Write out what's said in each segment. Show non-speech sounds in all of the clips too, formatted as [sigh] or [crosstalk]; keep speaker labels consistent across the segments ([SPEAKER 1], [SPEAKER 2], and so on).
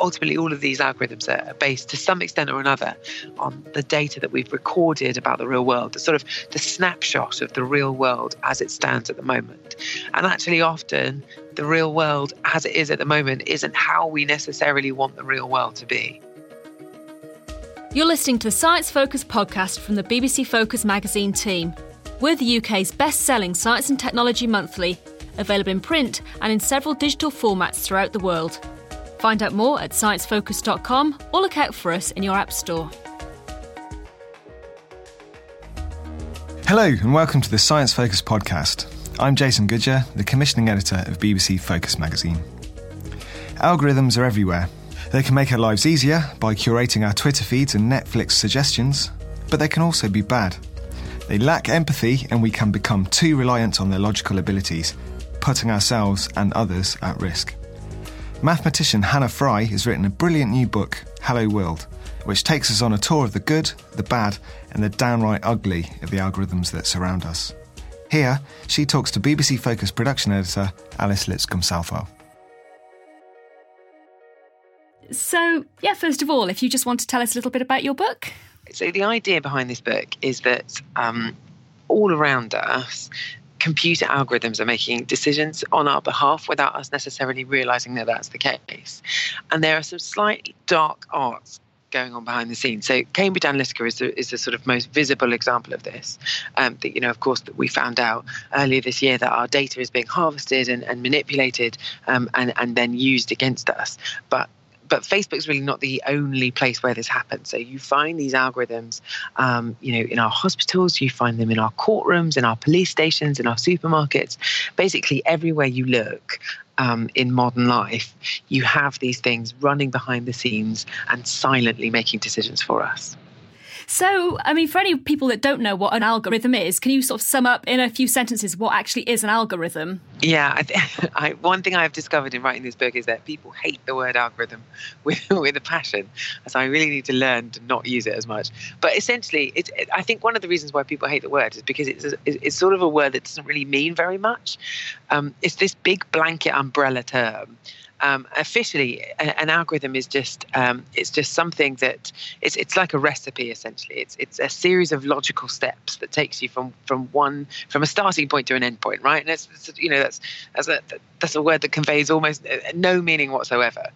[SPEAKER 1] ultimately all of these algorithms are based to some extent or another on the data that we've recorded about the real world, the sort of the snapshot of the real world as it stands at the moment. And actually often the real world as it is at the moment isn't how we necessarily want the real world to be.
[SPEAKER 2] You're listening to the Science Focus podcast from the BBC Focus magazine team. We're the UK's best selling science and technology monthly, available in print and in several digital formats throughout the world. Find out more at sciencefocus.com or look out for us in your App Store.
[SPEAKER 3] Hello, and welcome to the Science Focus podcast. I'm Jason Goodyer, the commissioning editor of BBC Focus magazine. Algorithms are everywhere. They can make our lives easier by curating our Twitter feeds and Netflix suggestions, but they can also be bad. They lack empathy, and we can become too reliant on their logical abilities, putting ourselves and others at risk. Mathematician Hannah Fry has written a brilliant new book, Hello World, which takes us on a tour of the good, the bad, and the downright ugly of the algorithms that surround us. Here, she talks to BBC Focus production editor Alice Lipscomb Southwell.
[SPEAKER 2] So, yeah, first of all, if you just want to tell us a little bit about your book.
[SPEAKER 1] So, the idea behind this book is that um, all around us, computer algorithms are making decisions on our behalf without us necessarily realizing that that's the case. And there are some slightly dark arts going on behind the scenes. So Cambridge Analytica is the, is the sort of most visible example of this. Um, that you know, of course, that we found out earlier this year that our data is being harvested and, and manipulated um, and and then used against us. But but Facebook's really not the only place where this happens. So you find these algorithms, um, you know, in our hospitals, you find them in our courtrooms, in our police stations, in our supermarkets, basically everywhere you look. Um, in modern life, you have these things running behind the scenes and silently making decisions for us.
[SPEAKER 2] So, I mean, for any people that don't know what an algorithm is, can you sort of sum up in a few sentences what actually is an algorithm?
[SPEAKER 1] Yeah, I th- [laughs] I, one thing I've discovered in writing this book is that people hate the word algorithm [laughs] with, with a passion. So I really need to learn to not use it as much. But essentially, it, I think one of the reasons why people hate the word is because it's, a, it's sort of a word that doesn't really mean very much. Um, it's this big blanket umbrella term um, officially an algorithm is just um, it's just something that it's it's like a recipe essentially. It's it's a series of logical steps that takes you from from one from a starting point to an end point right? And it's, it's you know that's that's a that's a word that conveys almost uh, no meaning whatsoever.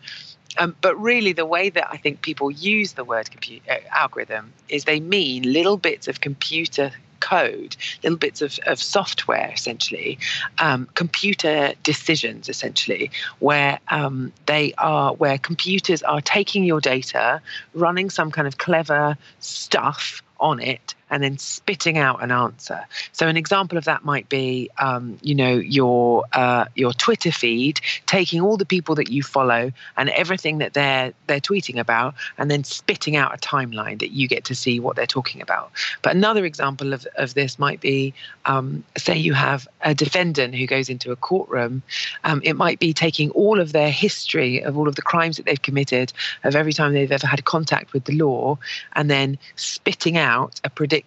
[SPEAKER 1] Um, but really, the way that I think people use the word computer uh, algorithm is they mean little bits of computer code, little bits of, of software, essentially, um, computer decisions, essentially, where um, they are where computers are taking your data, running some kind of clever stuff on it and then spitting out an answer. So an example of that might be, um, you know, your uh, your Twitter feed taking all the people that you follow and everything that they're they're tweeting about, and then spitting out a timeline that you get to see what they're talking about. But another example of, of this might be, um, say you have a defendant who goes into a courtroom, um, it might be taking all of their history of all of the crimes that they've committed, of every time they've ever had contact with the law, and then spitting out a prediction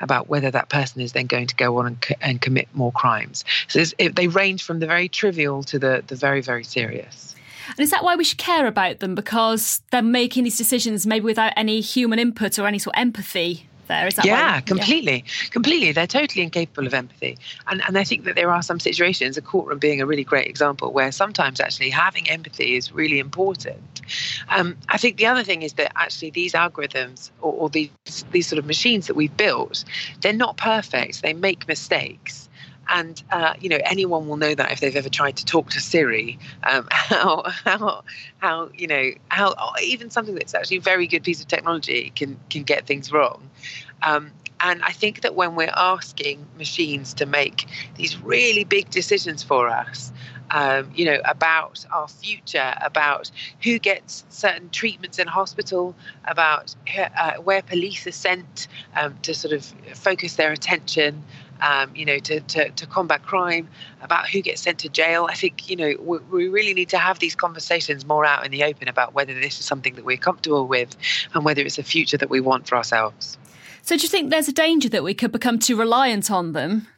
[SPEAKER 1] about whether that person is then going to go on and, co- and commit more crimes. So it, they range from the very trivial to the, the very, very serious.
[SPEAKER 2] And is that why we should care about them? Because they're making these decisions maybe without any human input or any sort of empathy there. Is that
[SPEAKER 1] yeah, completely, yeah. completely. They're totally incapable of empathy, and and I think that there are some situations, a courtroom being a really great example, where sometimes actually having empathy is really important. Um, I think the other thing is that actually these algorithms or, or these these sort of machines that we've built, they're not perfect. They make mistakes and uh, you know anyone will know that if they've ever tried to talk to Siri, um, [laughs] how how how you know how even something that's actually a very good piece of technology can can get things wrong. Um, and I think that when we're asking machines to make these really big decisions for us, um, you know, about our future, about who gets certain treatments in hospital, about uh, where police are sent um, to sort of focus their attention, um, you know, to, to, to, combat crime, about who gets sent to jail. I think, you know, we, we, really need to have these conversations more out in the open about whether this is something that we're comfortable with and whether it's a future that we want for ourselves.
[SPEAKER 2] So, do you think there's a danger that we could become too reliant on them?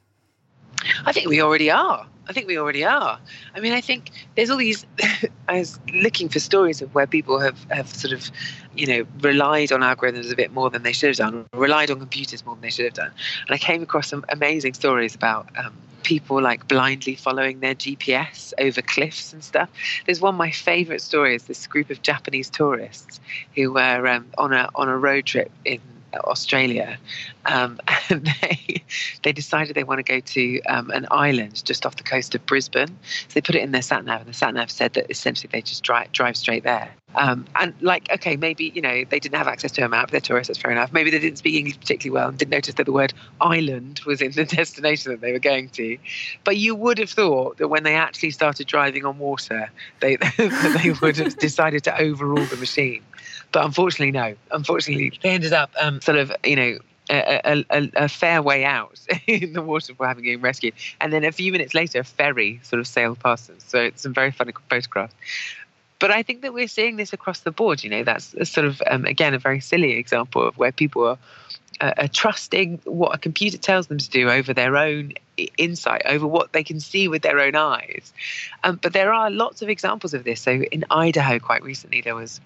[SPEAKER 1] I think we already are. I think we already are. I mean, I think there's all these. [laughs] I was looking for stories of where people have, have sort of, you know, relied on algorithms a bit more than they should have done, relied on computers more than they should have done. And I came across some amazing stories about um, people like blindly following their GPS over cliffs and stuff. There's one of my favorite stories. This group of Japanese tourists who were um, on a on a road trip in Australia, um, [laughs] and they they decided they want to go to um, an island just off the coast of Brisbane. So they put it in their sat nav, and the sat nav said that essentially they just drive drive straight there. Um, and like, okay, maybe you know they didn't have access to a map. They're tourists, that's fair enough. Maybe they didn't speak English particularly well and didn't notice that the word island was in the [laughs] destination that they were going to. But you would have thought that when they actually started driving on water, they [laughs] they would have decided to overrule the machine. But unfortunately, no. Unfortunately, they ended up um, sort of, you know, a, a, a, fair way out [laughs] in the water before having been rescued. And then a few minutes later, a ferry sort of sailed past them. So it's some very funny photographs. But I think that we're seeing this across the board. You know, that's sort of, um, again, a very silly example of where people are, uh, are trusting what a computer tells them to do over their own insight, over what they can see with their own eyes. Um, but there are lots of examples of this. So in Idaho, quite recently, there was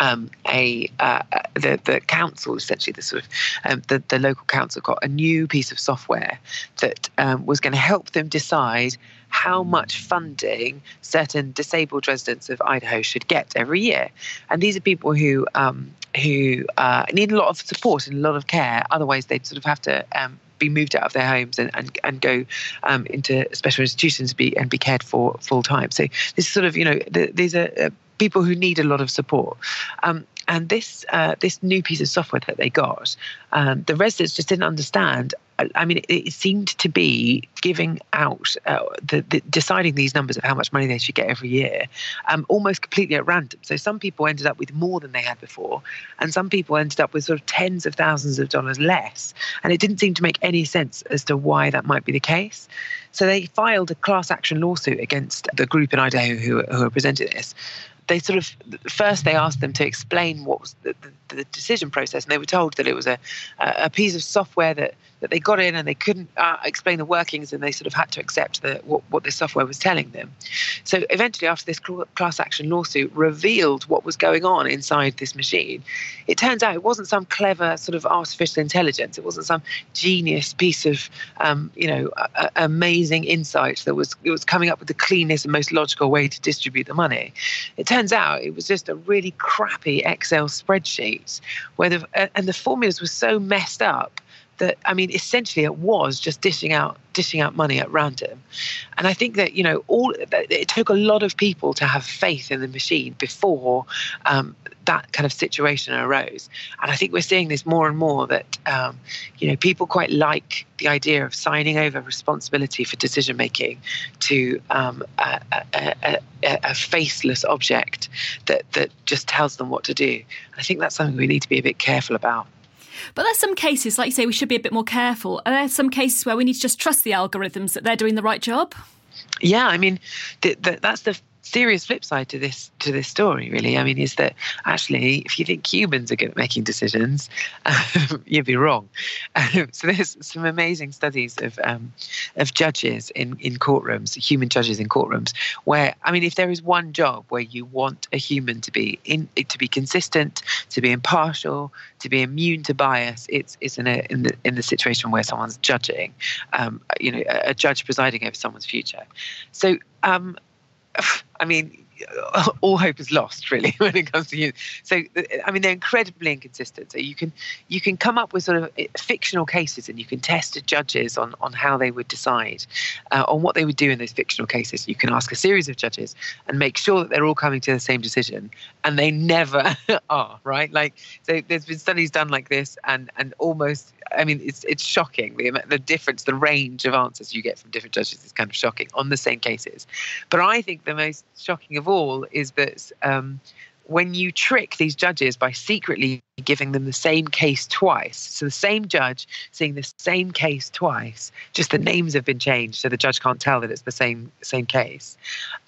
[SPEAKER 1] um, a uh, the the council essentially the sort of um, the the local council got a new piece of software that um, was going to help them decide how much funding certain disabled residents of Idaho should get every year, and these are people who um, who uh, need a lot of support and a lot of care. Otherwise, they'd sort of have to um, be moved out of their homes and, and, and go um, into special institutions be, and be cared for full time. So this is sort of, you know, the, these are uh, people who need a lot of support. Um, and this uh, this new piece of software that they got, um, the residents just didn't understand. I mean, it, seemed to be giving out, uh, the, the, deciding these numbers of how much money they should get every year, um, almost completely at random. So some people ended up with more than they had before, and some people ended up with sort of tens of thousands of dollars less. And it didn't seem to make any sense as to why that might be the case. So they filed a class action lawsuit against the group in Idaho who, who are presenting this they sort of first they asked them to explain what was the, the, decision process, and they were told that it was a a piece of software that that they got in and they couldn't uh, explain the workings, and they sort of had to accept the, what what the software was telling them. So eventually, after this class action lawsuit revealed what was going on inside this machine, it turns out it wasn't some clever sort of artificial intelligence. It wasn't some genius piece of um, you know a, a amazing insight that was it was coming up with the cleanest and most logical way to distribute the money. It turns out it was just a really crappy Excel spreadsheet where the and the formulas were so messed up that I mean, essentially, it was just dishing out dishing out money at random. And I think that you know, all it took a lot of people to have faith in the machine before um, that kind of situation arose. And I think we're seeing this more and more that um, you know people quite like the idea of signing over responsibility for decision making to um, a, a, a, a, faceless object that that just tells them what to do. And I think that's something we need to be a bit careful about.
[SPEAKER 2] But there's some cases, like you say, we should be a bit more careful. Are there some cases where we need to just trust the algorithms that they're doing the right job?
[SPEAKER 1] Yeah, I mean, that's the serious flip side to this to this story really. I mean is that actually if you think humans are good at making decisions [laughs] um, you'd be wrong. Um, so there's some amazing studies of um, of judges in in courtrooms human judges in courtrooms where i mean if there is one job where you want a human to be in to be consistent to be impartial to be immune to bias it's it's in a in the in the situation where someone's judging um, you know a, a judge presiding over someone's future. So um, [sighs] I mean, [laughs] all hope is lost really [laughs] when it comes to you. So I mean, they're incredibly inconsistent. So you can you can come up with sort of eh, fictional cases, and you can test judges on on how they would decide uh, on what they would do in those fictional cases. You can ask a series of judges and make sure that they're all coming to the same decision, and they never [laughs] are. Right? Like so, there's been studies done like this, and and almost I mean, it's it's shocking the the difference, the range of answers you get from different judges is kind of shocking on the same cases. But I think the most shocking of all is that um, when you trick these judges by secretly giving them the same case twice. So the same judge seeing the same case twice, just the names have been changed, so the judge can't tell that it's the same same case.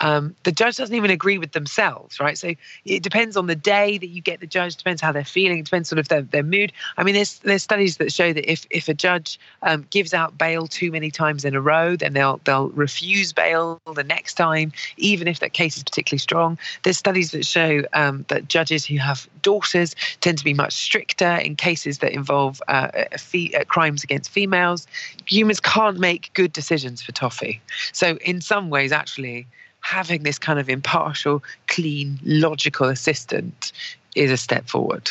[SPEAKER 1] Um, the judge doesn't even agree with themselves, right? So it depends on the day that you get the judge, depends how they're feeling, depends sort of their, their mood. I mean, there's there's studies that show that if if a judge um, gives out bail too many times in a row, then they'll they'll refuse bail the next time, even if that case is particularly strong. There's studies that show um, that judges who have daughters tend to be much stricter in cases that involve uh, fee, uh, crimes against females. Humans can't make good decisions for toffee. So, in some ways, actually, having this kind of impartial, clean, logical assistant is a step forward.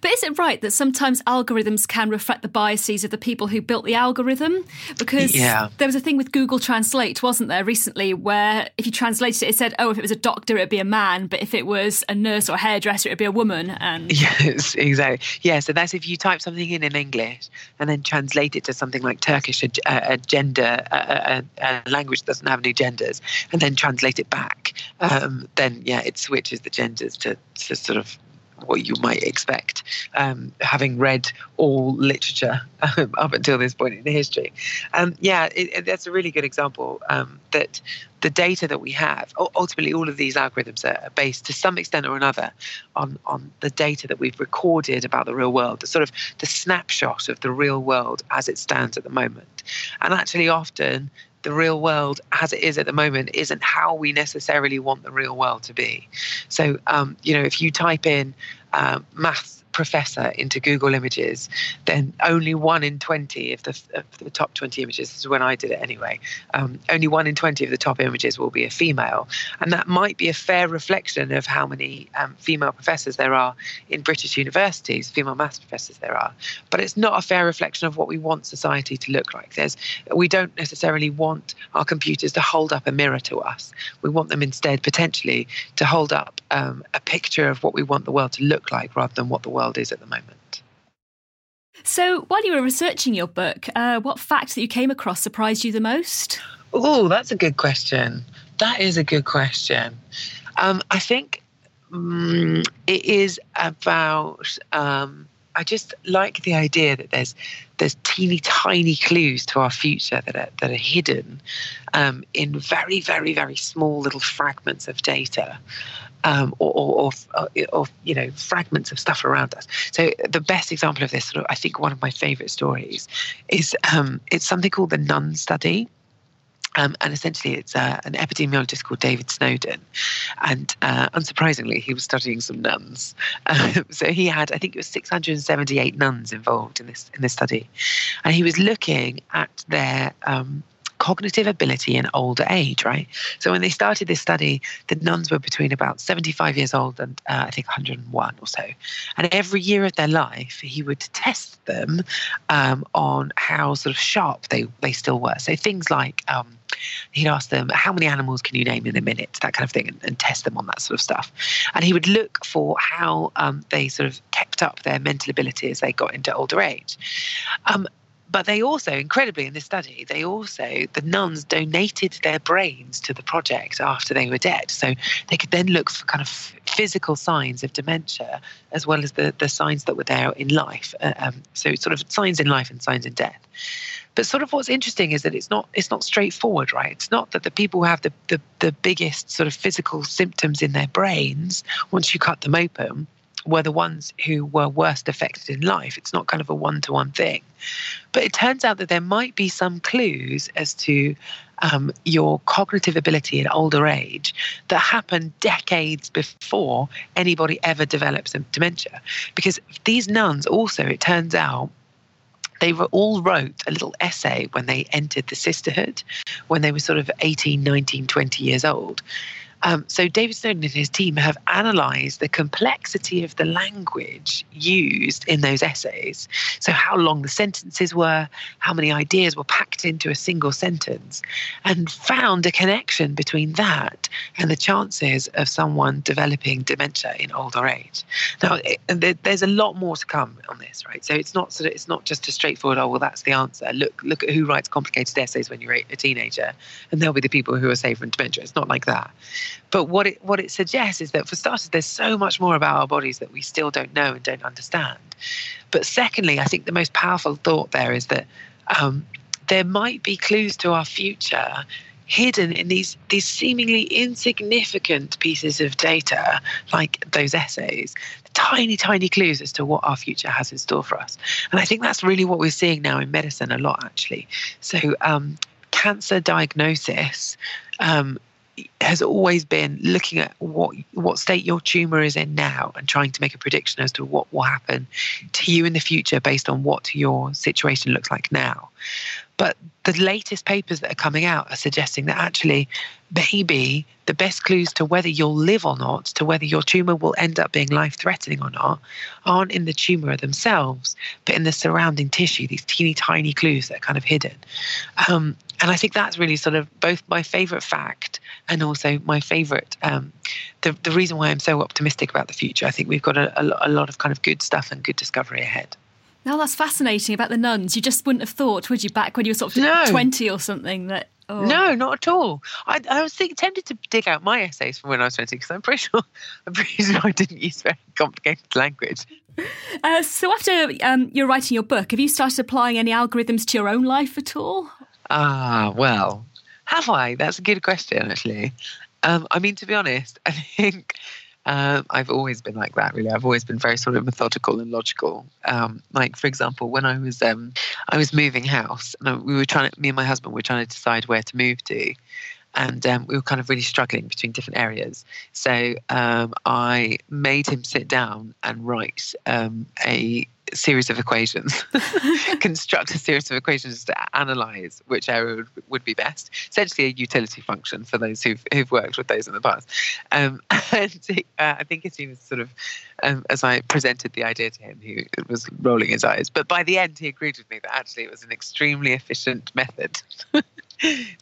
[SPEAKER 2] But is it right that sometimes algorithms can reflect the biases of the people who built the algorithm? Because yeah. there was a thing with Google Translate, wasn't there, recently, where if you translated it, it said, oh, if it was a doctor, it'd be a man, but if it was a nurse or a hairdresser, it'd be a woman. And [laughs]
[SPEAKER 1] yes, exactly. Yeah, so that's if you type something in in English and then translate it to something like Turkish, a, a gender, a, a, language that doesn't have any genders, and then translate it back, um, then yeah, it switches the genders to, to sort of what you might expect, um, having read all literature um, up until this point in history. Um, yeah, it, it, that's a really good example um, that the data that we have, ultimately, all of these algorithms are based to some extent or another on, on the data that we've recorded about the real world, the sort of the snapshot of the real world as it stands at the moment. And actually, often the real world as it is at the moment isn't how we necessarily want the real world to be. So, um, you know, if you type in uh, maths professor into Google Images, then only one in 20 of the, of the top 20 images, this is when I did it anyway, um, only one in 20 of the top images will be a female. And that might be a fair reflection of how many um, female professors there are in British universities, female maths professors there are. But it's not a fair reflection of what we want society to look like. There's, we don't necessarily want our computers to hold up a mirror to us. We want them instead potentially to hold up um, a picture of what we want the world to look like rather than what the world world is at the moment.
[SPEAKER 2] So, while you were researching your book, uh, what fact that you came across surprised you the most?
[SPEAKER 1] Oh, that's a good question. That is a good question. Um, I think um, it is about. Um, I just like the idea that there's there's teeny tiny clues to our future that are that are hidden um, in very very very small little fragments of data, um, or, or, or, or, you know fragments of stuff around us. So the best example of this, sort of, I think, one of my favourite stories is um, it's something called the Nun Study. Um, and essentially, it's uh, an epidemiologist called David Snowdon. And uh, unsurprisingly, he was studying some nuns. Um, [laughs] so he had, I think it was 678 nuns involved in this in this study, and he was looking at their um, cognitive ability in older age, right? So when they started this study, the nuns were between about 75 years old and uh, I think 101 or so. And every year of their life, he would test them um, on how sort of sharp they, they still were. So things like um, he'd ask them, How many animals can you name in a minute? That kind of thing, and, and test them on that sort of stuff. And he would look for how um, they sort of kept up their mental ability as they got into older age. Um, but they also, incredibly, in this study, they also, the nuns donated their brains to the project after they were dead. So they could then look for kind of physical signs of dementia as well as the, the signs that were there in life. Uh, um, so sort of signs in life and signs in death. But sort of what's interesting is that it's not it's not straightforward, right? It's not that the people who have the, the, the biggest sort of physical symptoms in their brains, once you cut them open, were the ones who were worst affected in life. It's not kind of a one to one thing. But it turns out that there might be some clues as to um, your cognitive ability in older age that happen decades before anybody ever develops dementia. Because these nuns also, it turns out, they were all wrote a little essay when they entered the sisterhood when they were sort of 18 19 20 years old um, so David Snowdon and his team have analysed the complexity of the language used in those essays. So how long the sentences were, how many ideas were packed into a single sentence, and found a connection between that and the chances of someone developing dementia in older age. Now, it, there's a lot more to come on this, right? So it's not sort of, it's not just a straightforward, oh well, that's the answer. Look, look at who writes complicated essays when you're a teenager, and they'll be the people who are safe from dementia. It's not like that. But what it what it suggests is that for starters, there's so much more about our bodies that we still don't know and don't understand. But secondly, I think the most powerful thought there is that um, there might be clues to our future hidden in these these seemingly insignificant pieces of data like those essays. Tiny tiny clues as to what our future has in store for us. And i think that's really what we're seeing now in medicine a lot actually. So um, cancer diagnosis um, has always been looking at what what state your tumor is in now and trying to make a prediction as to what will happen to you in the future based on what your situation looks like now. But the latest papers that are coming out are suggesting that actually, maybe the best clues to whether you'll live or not, to whether your tumor will end up being life threatening or not, aren't in the tumor themselves, but in the surrounding tissue, these teeny tiny clues that are kind of hidden. Um, and I think that's really sort of both my favorite fact and also my favorite, um, the, the reason why I'm so optimistic about the future. I think we've got a, a, a lot of kind of good stuff and good discovery ahead.
[SPEAKER 2] Now that's fascinating about the nuns. You just wouldn't have thought, would you, back when you were sort of
[SPEAKER 1] no.
[SPEAKER 2] 20 or something, that
[SPEAKER 1] Oh. No, not at all. I, I was think, tempted to dig out my essays from when I was 20 because I'm pretty sure [laughs] I'm pretty sure I didn't use very complicated language.
[SPEAKER 2] Uh, so after um, you're writing your book, have you started applying any algorithms to your own life at all?
[SPEAKER 1] Ah, well, have I? That's a good question, actually. Um, I mean, to be honest, [laughs] I think um, I've always been like that, really. I've always been very sort of methodical and logical. Um, like, for example, when I was um, I was moving house, and we were trying to, me and my husband were trying to decide where to move to, and um, we were kind of really struggling between different areas. So um, I made him sit down and write um, a series of equations, [laughs] [laughs] construct a series of equations to analyze which area would, would, be best. Essentially, a utility function for those who've, who've worked with those in the past. Um, [laughs] and uh, I think it seems sort of, um, as I presented the idea to him, he was rolling his eyes. But by the end, he agreed with me that actually it was an extremely efficient method.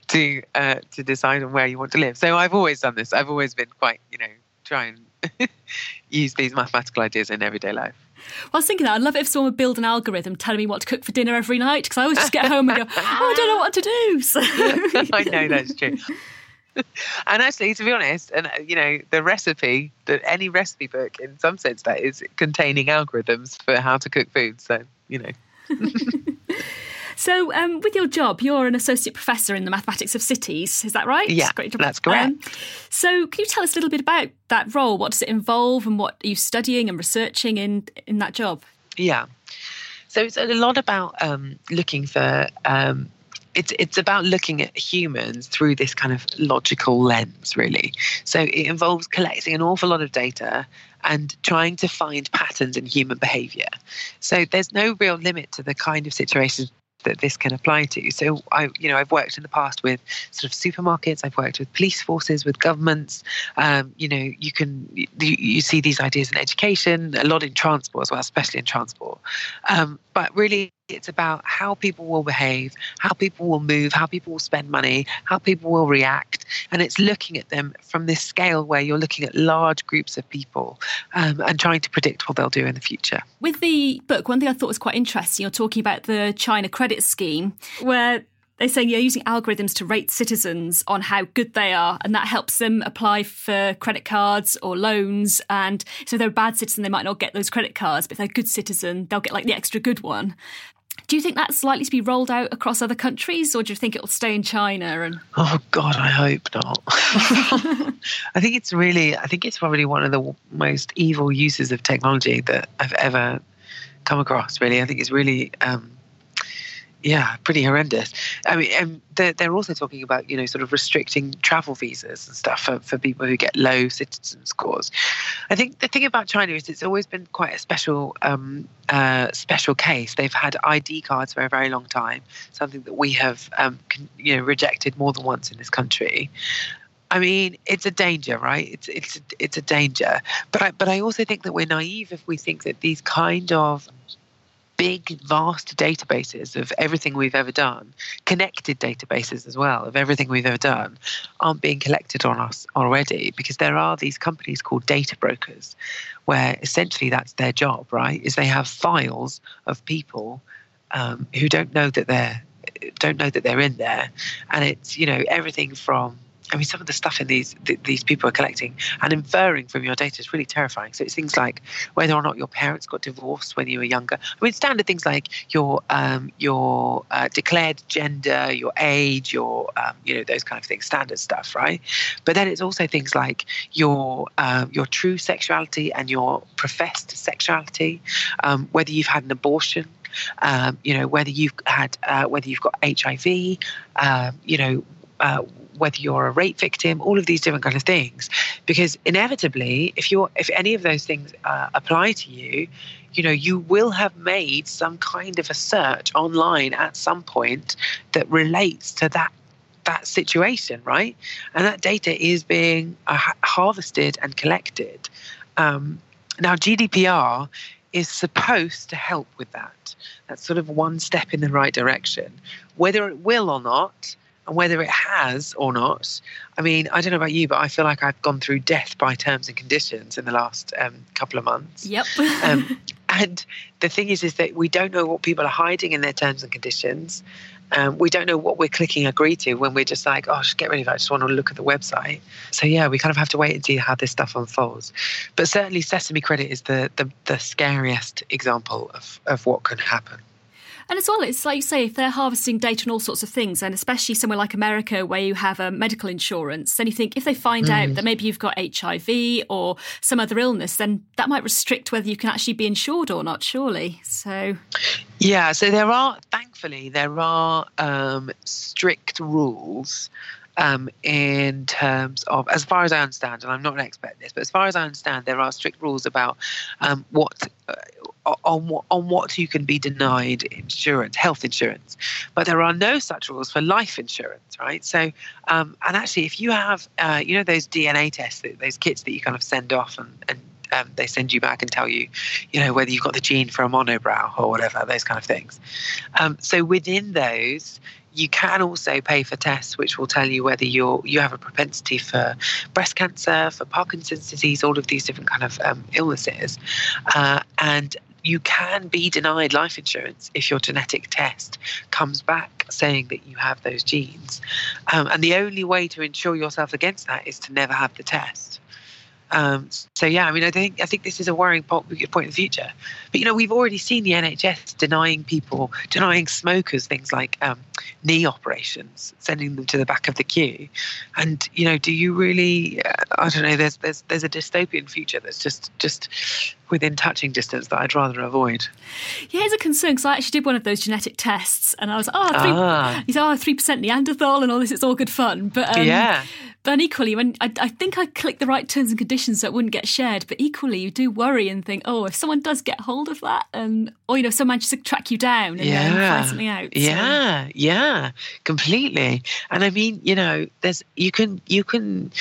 [SPEAKER 1] to uh, to decide on where you want to live. So I've always done this. I've always been quite, you know, try and use these mathematical ideas in everyday life.
[SPEAKER 2] Well, I was thinking that I'd love it if someone would build an algorithm telling me what to cook for dinner every night because I always just get home and go, oh, I don't know what to do. [laughs] So. [laughs]
[SPEAKER 1] I know that's true. [laughs] and actually, to be honest, and uh, you know, the recipe that any recipe book, in some sense, that is containing algorithms for how to cook food. So you know.
[SPEAKER 2] So, um, with your job, you're an associate professor in the mathematics of cities. Is that right?
[SPEAKER 1] Yeah, that's correct. Um,
[SPEAKER 2] so, can you tell us a little bit about that role? What does it involve, and what are you studying and researching in in that job?
[SPEAKER 1] Yeah. So it's a lot about um, looking for. Um, it's it's about looking at humans through this kind of logical lens, really. So it involves collecting an awful lot of data and trying to find patterns in human behavior. So there's no real limit to the kind of situations that this can apply to. So I, you know, I've worked in the past with sort of supermarkets. I've worked with police forces, with governments. Um, you know, you can you, you, see these ideas in education, a lot in transport as well, especially in transport. Um, but really, it's about how people will behave, how people will move, how people will spend money, how people will react. And it's looking at them from this scale where you're looking at large groups of people um, and trying to predict what they'll do in the future.
[SPEAKER 2] With the book, one thing I thought was quite interesting, you're talking about the China credit scheme, where they say you're using algorithms to rate citizens on how good they are, and that helps them apply for credit cards or loans. And so if they're a bad citizen, they might not get those credit cards, but if they're a good citizen, they'll get like the extra good one. Do you think that's likely to be rolled out across other countries, or do you think it'll stay in China? And
[SPEAKER 1] oh God, I hope not. [laughs] [laughs] I think it's really, I think it's probably one of the most evil uses of technology that I've ever come across. Really, I think it's really um, yeah, pretty horrendous. I mean, and they're, they're also talking about, you know, sort of restricting travel visas and stuff for, for people who get low citizen scores. I think the thing about China is it's always been quite a special, um, uh, special case. They've had ID cards for a very long time, something that we have, um, con- you know, rejected more than once in this country. I mean, it's a danger, right? It's it's it's a danger. But I but I also think that we're naive if we think that these kind of big, vast databases of everything we've ever done, connected databases as well of everything we've ever done, aren't being collected on us already because there are these companies called data brokers where essentially that's their job, right? Is they have files of people um, who don't know that they're don't know that they're in there, and it's you know everything from I mean, some of the stuff in these th- these people are collecting and inferring from your data is really terrifying. So it's things like whether or not your parents got divorced when you were younger. I mean, standard things like your um, your uh, declared gender, your age, your um, you know those kind of things, standard stuff, right? But then it's also things like your um, your true sexuality and your professed sexuality, um, whether you've had an abortion. Um, you know whether you've had uh, whether you've got HIV, um, you know uh, whether you're a rape victim, all of these different kind of things. Because inevitably, if you're if any of those things uh, apply to you, you know you will have made some kind of a search online at some point that relates to that that situation, right? And that data is being uh, harvested and collected. Um, now, GDPR is supposed to help with that. That's sort of one step in the right direction. Whether it will or not, and whether it has or not. I mean, I don't know about you, but I feel like I've gone through death by terms and conditions in the last um, couple of months.
[SPEAKER 2] Yep. [laughs]
[SPEAKER 1] um, and the thing is, is that we don't know what people are hiding in their terms and conditions. Um, we don't know what we're clicking agree to when we're just like, oh, just get rid of it. I just want to look at the website. So yeah, we kind of have to wait and see how this stuff unfolds. But certainly, Sesame Credit is the the, the scariest example of, of what can happen.
[SPEAKER 2] And as well, it's like you say, if they're harvesting data and all sorts of things, and especially somewhere like America where you have a medical insurance, then you think if they find mm. out that maybe you've got HIV or some other illness, then that might restrict whether you can actually be insured or not, surely. So.
[SPEAKER 1] Yeah, so there are, thankfully, there are um, strict rules um, in terms of, as far as I understand, and I'm not an expert in this, but as far as I understand, there are strict rules about um, what. Uh, on what on what you can be denied insurance, health insurance, but there are no such rules for life insurance, right? So, um, and actually, if you have, uh, you know, those DNA tests, those kits that you kind of send off and, and um, they send you back and tell you, you know, whether you've got the gene for a monobrow or whatever, those kind of things. Um, so within those, you can also pay for tests which will tell you whether you're you have a propensity for breast cancer, for Parkinson's disease, all of these different kind of um, illnesses, uh, and you can be denied life insurance if your genetic test comes back saying that you have those genes. Um, and the only way to insure yourself against that is to never have the test. Um, so yeah, I mean, I think I think this is a worrying point, point in the future. But you know, we've already seen the NHS denying people, denying smokers things like um, knee operations, sending them to the back of the queue. And you know, do you really? Uh, I don't know. There's there's there's a dystopian future that's just just within touching distance that I'd rather avoid.
[SPEAKER 2] Yeah, it's a concern because I actually did one of those genetic tests, and I was oh, three, ah. he's oh three percent Neanderthal and all this. It's all good fun, but um,
[SPEAKER 1] yeah
[SPEAKER 2] But equally, when I, I, think I clicked the right terms and conditions so it wouldn't get shared. But equally, you do worry and think, oh, if someone does get hold of that, and or you know, someone manages to track you down and yeah. find something out.
[SPEAKER 1] So. Yeah, yeah, completely. And I mean, you know, there's you can you can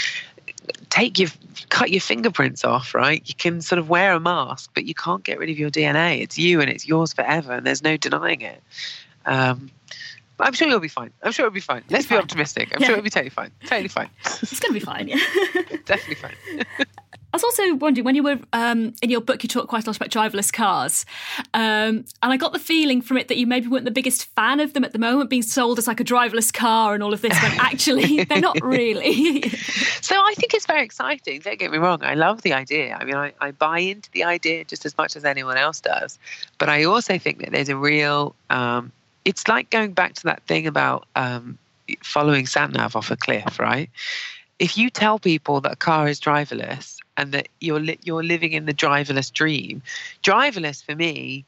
[SPEAKER 1] take your cut your fingerprints off, right? You can sort of wear a mask, but you can't get rid of your DNA. It's you and it's yours forever, and there's no denying it. Um, I'm sure you'll be fine. I'm sure it'll be fine. Let's be optimistic. I'm yeah. sure it'll be totally fine. Totally fine.
[SPEAKER 2] It's going to be fine, yeah. [laughs]
[SPEAKER 1] Definitely fine. [laughs]
[SPEAKER 2] I was also wondering when you were um, in your book, you talk quite a lot about driverless cars, um, and I got the feeling from it that you maybe weren't the biggest fan of them at the moment, being sold as like a driverless car and all of this. When actually, [laughs] they're not really.
[SPEAKER 1] so I think it's very exciting. Don't get me wrong. I love the idea. I mean, I, I buy into the idea just as much as anyone else does, but I also think that there's a real um, it's like going back to that thing about um, following sat nav off a cliff, right? If you tell people that a car is driverless and that you're li- you're living in the driverless dream, driverless for me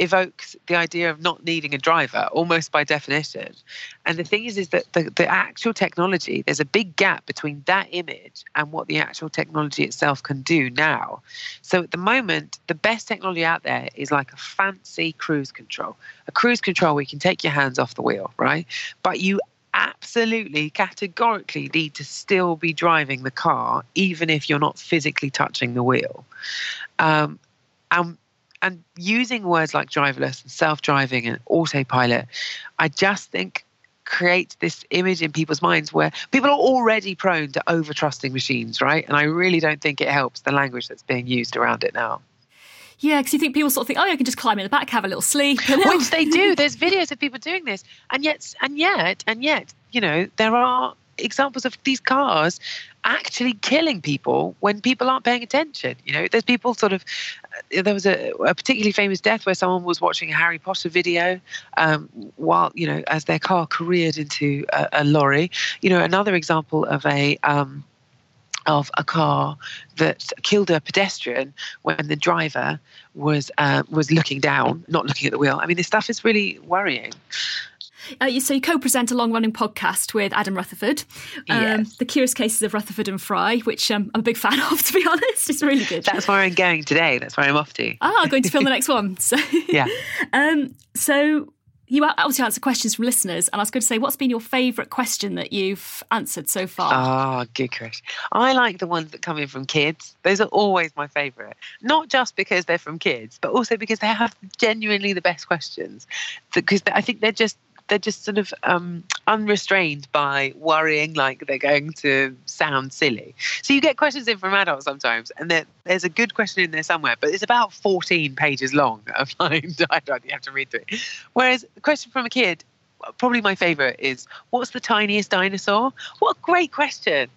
[SPEAKER 1] evokes the idea of not needing a driver almost by definition. And the thing is, is that the, the actual technology, there's a big gap between that image and what the actual technology itself can do now. So at the moment, the best technology out there is like a fancy cruise control. A cruise control where you can take your hands off the wheel, right? But you absolutely categorically need to still be driving the car, even if you're not physically touching the wheel. Um, and and using words like driverless and self-driving and autopilot, I just think creates this image in people's minds where people are already prone to over trusting machines, right? And I really don't think it helps the language that's being used around it now.
[SPEAKER 2] Yeah, because you think people sort of think, oh, I can just climb in the back, have a little sleep,
[SPEAKER 1] which they [laughs] do. There's videos of people doing this, and yet, and yet, and yet, you know, there are examples of these cars actually killing people when people aren't paying attention. You know, there's people sort of. Uh, there was a, a particularly famous death where someone was watching a Harry Potter video um, while you know as their car careered into a, a lorry. You know, another example of a. Um, of a car that killed a pedestrian when the driver was uh, was looking down, not looking at the wheel. I mean, this stuff is really worrying.
[SPEAKER 2] Uh, so you co-present a long-running podcast with Adam Rutherford, um, yes. The Curious Cases of Rutherford and Fry, which um, I'm a big [laughs] fan of, to be honest. It's really good.
[SPEAKER 1] That's where I'm going today. That's where I'm off to.
[SPEAKER 2] Ah, going to film the next one. So [laughs]
[SPEAKER 1] yeah. [laughs]
[SPEAKER 2] um, so you obviously answer questions from listeners, and I was going to say, what's been your favourite question that you've answered so far?
[SPEAKER 1] Ah, oh, good question. I like the ones that come in from kids. Those are always my favourite. Not just because they're from kids, but also because they have genuinely the best questions. Because I think they're just they're just sort of um, unrestrained by worrying like they're going to sound silly. So you get questions in from adults sometimes, and there's a good question in there somewhere, but it's about 14 pages long. [laughs] Find I don't you have to read through it. Whereas the question from a kid, probably my favorite is, "What's the tiniest dinosaur?" What a great question!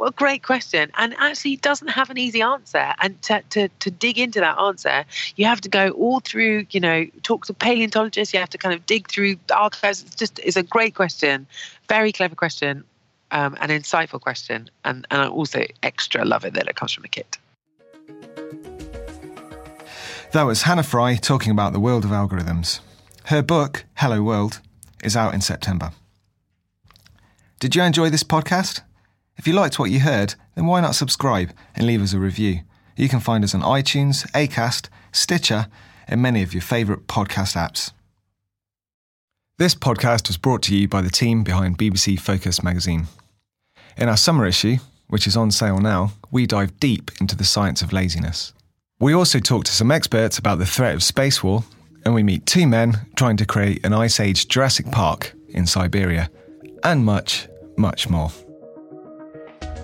[SPEAKER 1] A great question. And actually it doesn't have an easy answer. And to, to, to dig into that answer, you have to go all through, you know, talk to paleontologists. You have to kind of dig through archives. It's just, it's a great question. Very clever question. Um, an insightful question. And, and I also extra love it that it comes from a kit.
[SPEAKER 3] That was Hannah Fry talking about the world of algorithms. Her book, Hello World, is out in September. Did you enjoy this podcast? If you liked what you heard, then why not subscribe and leave us a review? You can find us on iTunes, Acast, Stitcher, and many of your favourite podcast apps. This podcast was brought to you by the team behind BBC Focus magazine. In our summer issue, which is on sale now, we dive deep into the science of laziness. We also talk to some experts about the threat of space war, and we meet two men trying to create an Ice Age Jurassic Park in Siberia, and much, much more.